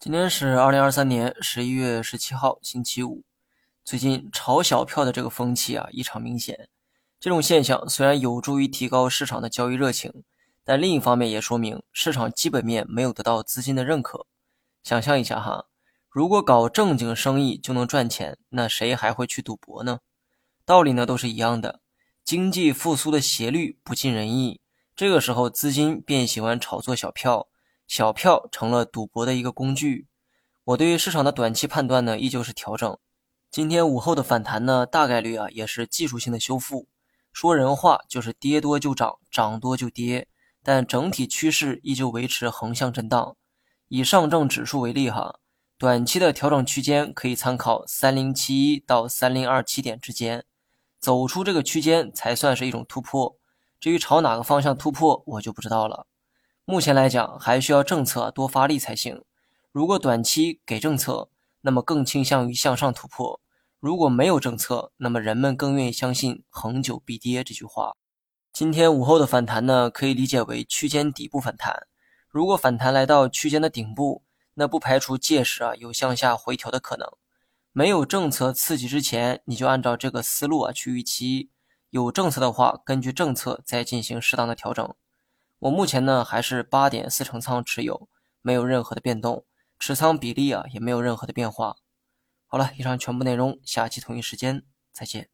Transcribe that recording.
今天是二零二三年十一月十七号，星期五。最近炒小票的这个风气啊，异常明显。这种现象虽然有助于提高市场的交易热情，但另一方面也说明市场基本面没有得到资金的认可。想象一下哈，如果搞正经生意就能赚钱，那谁还会去赌博呢？道理呢都是一样的。经济复苏的斜率不尽人意，这个时候资金便喜欢炒作小票。小票成了赌博的一个工具。我对于市场的短期判断呢，依旧是调整。今天午后的反弹呢，大概率啊也是技术性的修复。说人话就是跌多就涨，涨多就跌，但整体趋势依旧维持横向震荡。以上证指数为例哈，短期的调整区间可以参考三零七一到三零二七点之间，走出这个区间才算是一种突破。至于朝哪个方向突破，我就不知道了。目前来讲，还需要政策多发力才行。如果短期给政策，那么更倾向于向上突破；如果没有政策，那么人们更愿意相信“恒久必跌”这句话。今天午后的反弹呢，可以理解为区间底部反弹。如果反弹来到区间的顶部，那不排除届时啊有向下回调的可能。没有政策刺激之前，你就按照这个思路啊去预期；有政策的话，根据政策再进行适当的调整。我目前呢还是八点四成仓持有，没有任何的变动，持仓比例啊也没有任何的变化。好了，以上全部内容，下期同一时间再见。